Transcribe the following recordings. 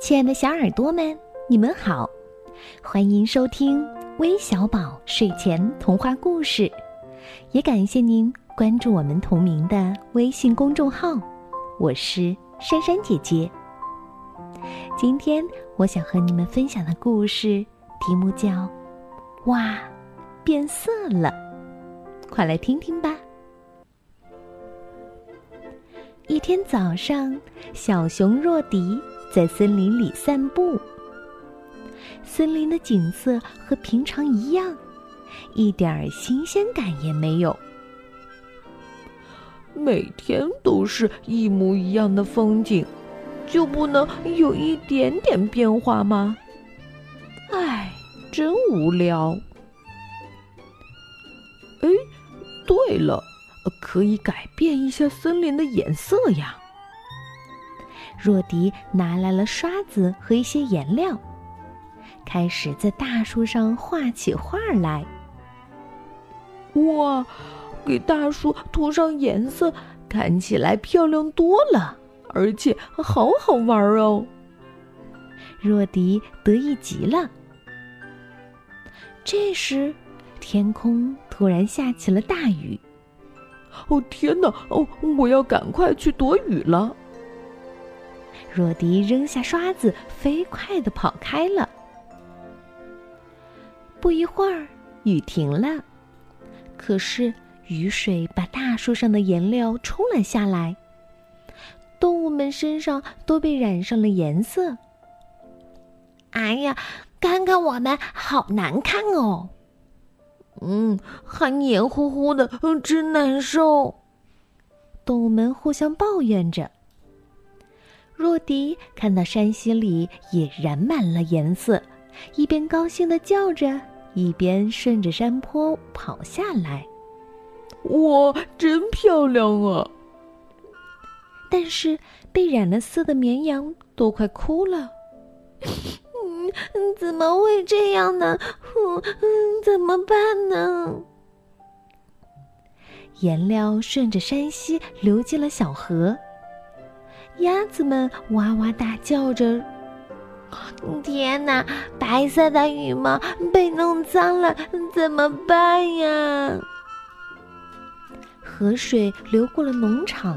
亲爱的小耳朵们，你们好，欢迎收听微小宝睡前童话故事，也感谢您关注我们同名的微信公众号。我是珊珊姐姐。今天我想和你们分享的故事题目叫《哇，变色了》，快来听听吧。一天早上，小熊若迪。在森林里散步，森林的景色和平常一样，一点儿新鲜感也没有。每天都是一模一样的风景，就不能有一点点变化吗？唉，真无聊。哎，对了，可以改变一下森林的颜色呀。若迪拿来了刷子和一些颜料，开始在大树上画起画来。哇，给大树涂上颜色，看起来漂亮多了，而且好好玩哦！若迪得意极了。这时，天空突然下起了大雨。哦天哪！哦，我要赶快去躲雨了。若迪扔下刷子，飞快的跑开了。不一会儿，雨停了，可是雨水把大树上的颜料冲了下来，动物们身上都被染上了颜色。哎呀，看看我们，好难看哦！嗯，还黏糊糊的，真难受。动物们互相抱怨着。若迪看到山溪里也染满了颜色，一边高兴的叫着，一边顺着山坡跑下来。哇，真漂亮啊！但是被染了色的绵羊都快哭了。嗯，怎么会这样呢？嗯，怎么办呢？颜料顺着山溪流进了小河。鸭子们哇哇大叫着：“天哪！白色的羽毛被弄脏了，怎么办呀？”河水流过了农场，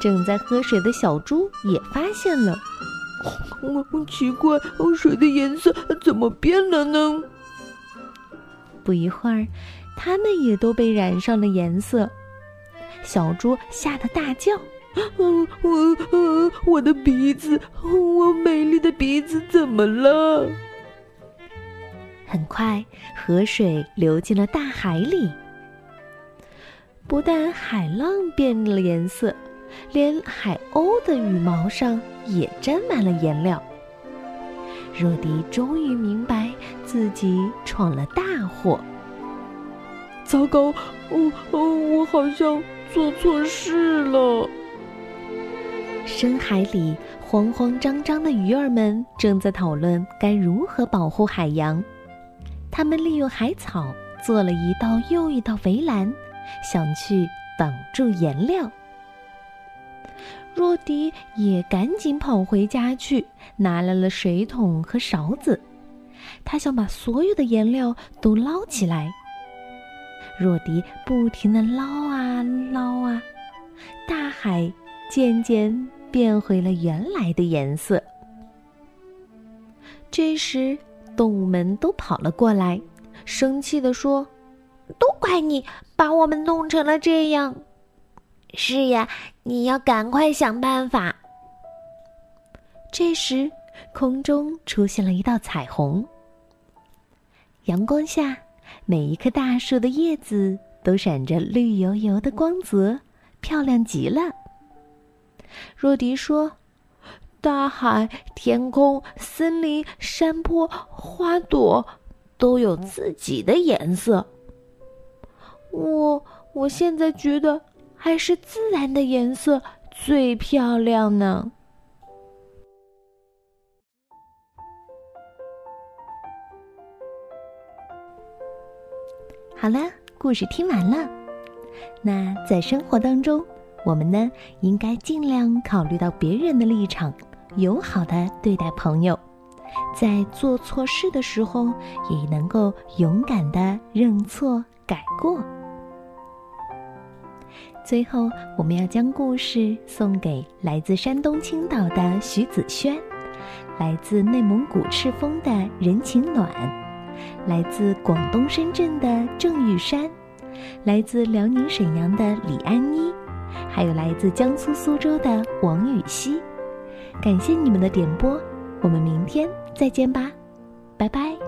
正在喝水的小猪也发现了。奇怪，水的颜色怎么变了呢？不一会儿，它们也都被染上了颜色。小猪吓得大叫。嗯，我呃，我的鼻子，我美丽的鼻子怎么了？很快，河水流进了大海里。不但海浪变了颜色，连海鸥的羽毛上也沾满了颜料。若迪终于明白自己闯了大祸。糟糕，我哦，我好像做错事了。深海里，慌慌张张的鱼儿们正在讨论该如何保护海洋。他们利用海草做了一道又一道围栏，想去挡住颜料。若迪也赶紧跑回家去，拿来了水桶和勺子。他想把所有的颜料都捞起来。若迪不停地捞啊捞啊，大海。渐渐变回了原来的颜色。这时，动物们都跑了过来，生气地说：“都怪你，把我们弄成了这样。”“是呀，你要赶快想办法。”这时，空中出现了一道彩虹。阳光下，每一棵大树的叶子都闪着绿油油的光泽，漂亮极了。若迪说：“大海、天空、森林、山坡、花朵，都有自己的颜色。我我现在觉得还是自然的颜色最漂亮呢。”好了，故事听完了。那在生活当中。我们呢，应该尽量考虑到别人的立场，友好的对待朋友，在做错事的时候也能够勇敢的认错改过。最后，我们要将故事送给来自山东青岛的徐子轩，来自内蒙古赤峰的任晴暖，来自广东深圳的郑玉山，来自辽宁沈阳的李安妮，还有来自江苏苏州的王雨熙。感谢你们的点播，我们明天再见吧，拜拜。